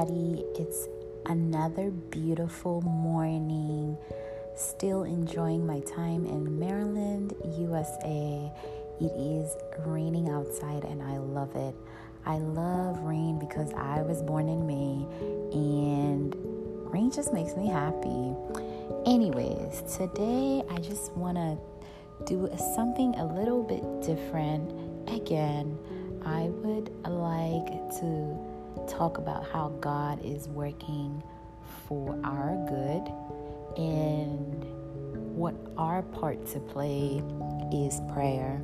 everybody. It's another beautiful morning. Still enjoying my time in Maryland, USA. It is raining outside and I love it. I love rain because I was born in May and rain just makes me happy. Anyways, today I just want to do something a little bit different. Again, I would like to talk about how God is working for our good and what our part to play is prayer.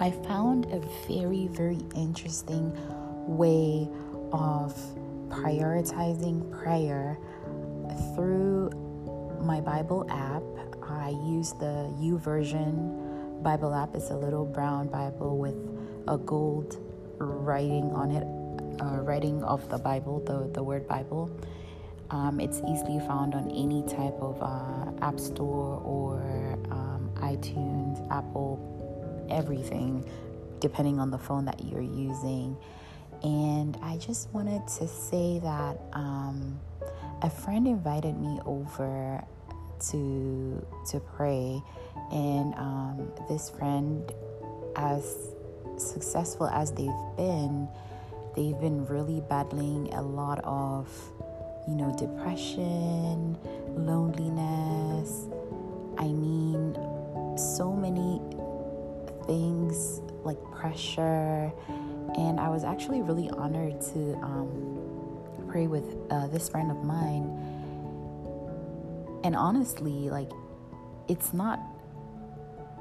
I found a very, very interesting way of prioritizing prayer through my Bible app. I use the YouVersion Bible app. It's a little brown Bible with a gold writing on it uh, writing of the Bible, the, the word Bible. Um, it's easily found on any type of uh, app store or um, iTunes, Apple, everything, depending on the phone that you're using. And I just wanted to say that um, a friend invited me over to to pray, and um, this friend, as successful as they've been, they've been really battling a lot of, you know, depression, loneliness. I mean, so many things like pressure. And I was actually really honored to um, pray with uh, this friend of mine. And honestly, like, it's not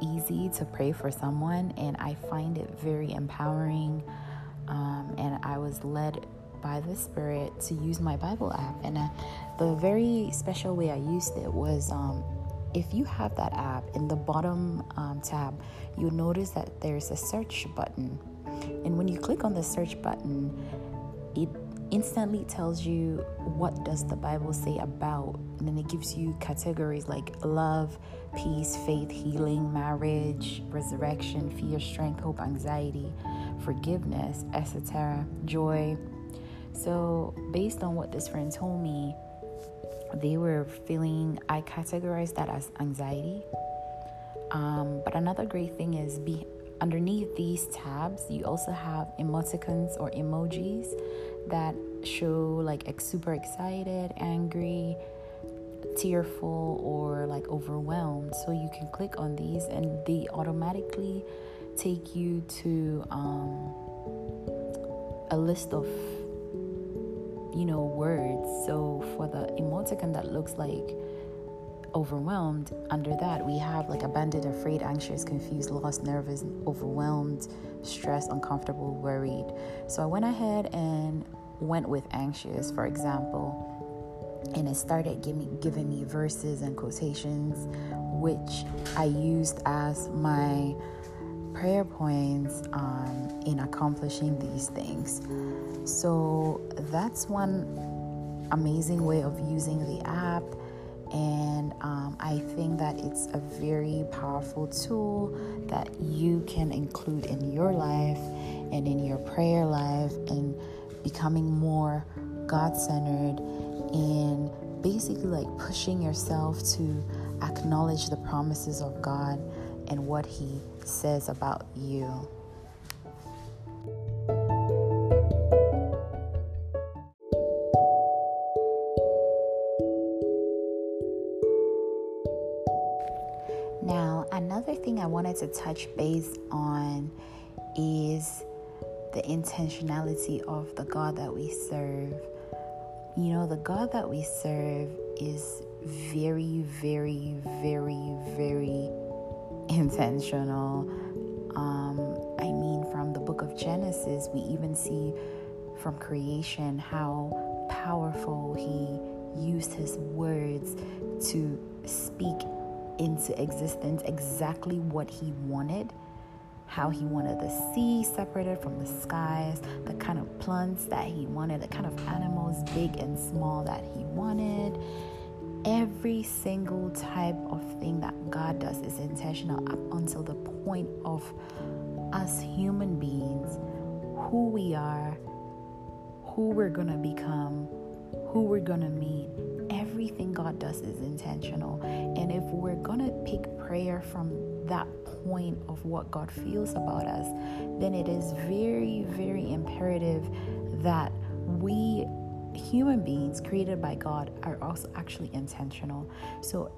easy to pray for someone, and I find it very empowering um, and I was led by the Spirit to use my Bible app. And uh, the very special way I used it was um, if you have that app in the bottom um, tab, you'll notice that there's a search button. And when you click on the search button, it instantly tells you what does the bible say about and then it gives you categories like love peace faith healing marriage resurrection fear strength hope anxiety forgiveness etc joy so based on what this friend told me they were feeling i categorized that as anxiety um, but another great thing is be underneath these tabs you also have emoticons or emojis that show like super excited, angry, tearful, or like overwhelmed. So you can click on these and they automatically take you to um, a list of you know words. So for the emoticon that looks like overwhelmed, under that we have like abandoned, afraid, anxious, confused, lost, nervous, overwhelmed, stressed, uncomfortable, worried. So I went ahead and went with anxious, for example, and it started giving, giving me verses and quotations, which I used as my prayer points um, in accomplishing these things. So that's one amazing way of using the app. And um, I think that it's a very powerful tool that you can include in your life and in your prayer life and becoming more God centered and basically like pushing yourself to acknowledge the promises of God and what He says about you. Now, another thing I wanted to touch base on is the intentionality of the God that we serve. You know, the God that we serve is very, very, very, very intentional. Um, I mean, from the book of Genesis, we even see from creation how powerful He used His words to speak into existence exactly what He wanted how he wanted the sea separated from the skies, the kind of plants that he wanted, the kind of animals, big and small, that he wanted. Every single type of thing that Does is intentional up until the point of us human beings, who we are, who we're going to become, who we're going to meet. Everything God does is intentional. And if we're going to pick prayer from that point of what God feels about us, then it is very, very imperative that we human beings created by God are also actually intentional. So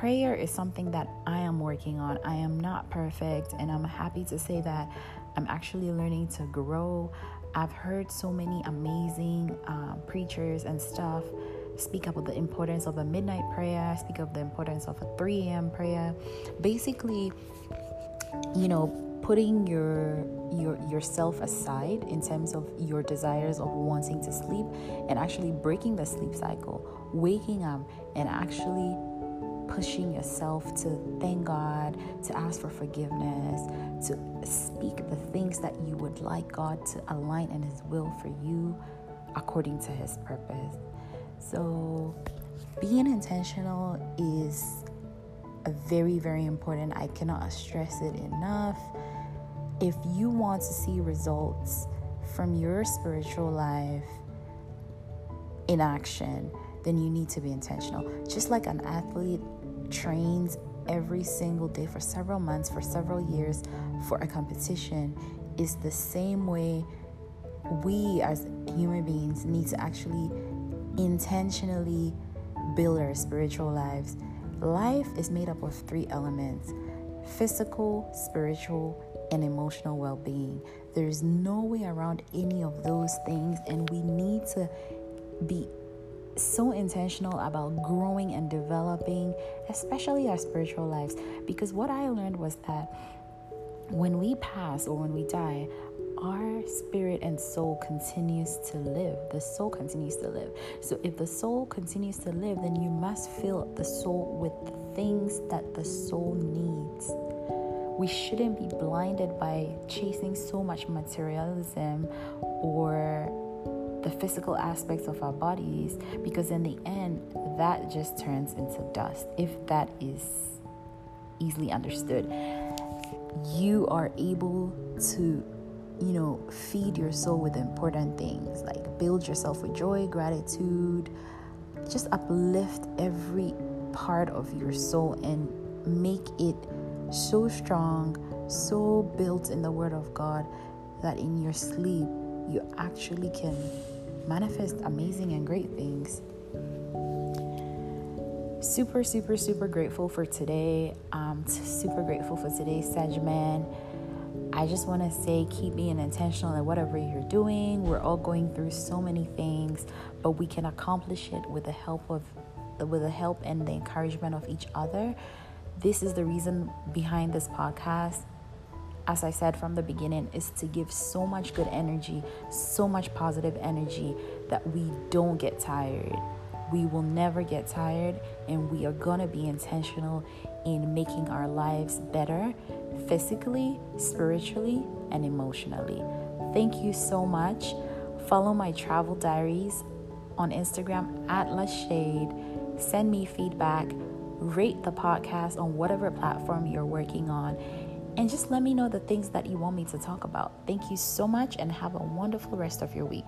prayer is something that I am working on. I am not perfect, and I'm happy to say that I'm actually learning to grow. I've heard so many amazing um, preachers and stuff speak about the importance of a midnight prayer, speak of the importance of a 3 a.m. prayer. Basically, you know, putting your your yourself aside in terms of your desires of wanting to sleep and actually breaking the sleep cycle, waking up and actually pushing yourself to thank God, to ask for forgiveness, to speak the things that you would like God to align in His will for you according to His purpose. So, being intentional is a very, very important. I cannot stress it enough. If you want to see results from your spiritual life in action, then you need to be intentional. Just like an athlete trains every single day for several months, for several years for a competition, is the same way we as human beings need to actually intentionally build our spiritual lives. Life is made up of three elements physical, spiritual, and emotional well being. There's no way around any of those things, and we need to be so intentional about growing and developing, especially our spiritual lives. Because what I learned was that when we pass or when we die, our spirit and soul continues to live. The soul continues to live. So if the soul continues to live, then you must fill the soul with the things that the soul needs. We shouldn't be blinded by chasing so much materialism or the physical aspects of our bodies because in the end that just turns into dust if that is easily understood. You are able to you know feed your soul with important things like build yourself with joy gratitude just uplift every part of your soul and make it so strong so built in the word of god that in your sleep you actually can manifest amazing and great things. Super, super, super grateful for today. Super grateful for today's segment. I just want to say keep being intentional in whatever you're doing. We're all going through so many things, but we can accomplish it with the help of with the help and the encouragement of each other. This is the reason behind this podcast as I said from the beginning, is to give so much good energy, so much positive energy that we don't get tired. We will never get tired, and we are gonna be intentional in making our lives better physically, spiritually, and emotionally. Thank you so much. Follow my travel diaries on Instagram at Lush Shade. Send me feedback. Rate the podcast on whatever platform you're working on and just let me know the things that you want me to talk about. Thank you so much and have a wonderful rest of your week.